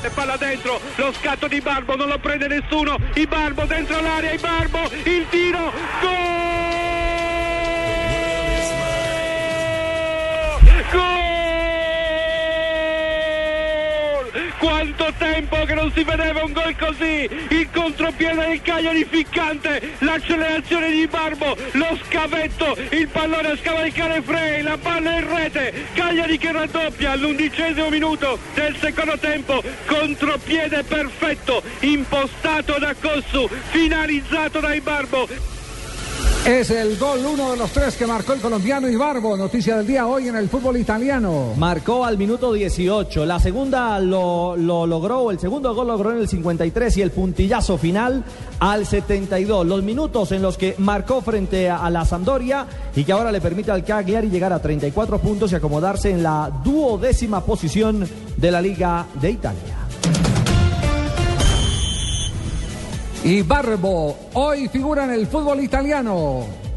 E palla dentro, lo scatto di Barbo, non lo prende nessuno. I Barbo dentro l'area, i Barbo, il tiro, gol! Quanto tempo che non si vedeva un gol così! Il contropiede del Cagliari ficcante, l'accelerazione di Barbo, lo scavetto, il pallone a scavalcare Frey, la palla in rete, Cagliari che raddoppia all'undicesimo minuto del secondo tempo, contropiede perfetto, impostato da Cossu, finalizzato dai Barbo. Es el gol, uno de los tres que marcó el colombiano Ibarbo. Noticia del día hoy en el fútbol italiano. Marcó al minuto 18. La segunda lo, lo logró, el segundo gol logró en el 53 y el puntillazo final al 72. Los minutos en los que marcó frente a, a la Sampdoria y que ahora le permite al Cagliari llegar a 34 puntos y acomodarse en la duodécima posición de la Liga de Italia. Ibarbo hoy figura en el fútbol italiano.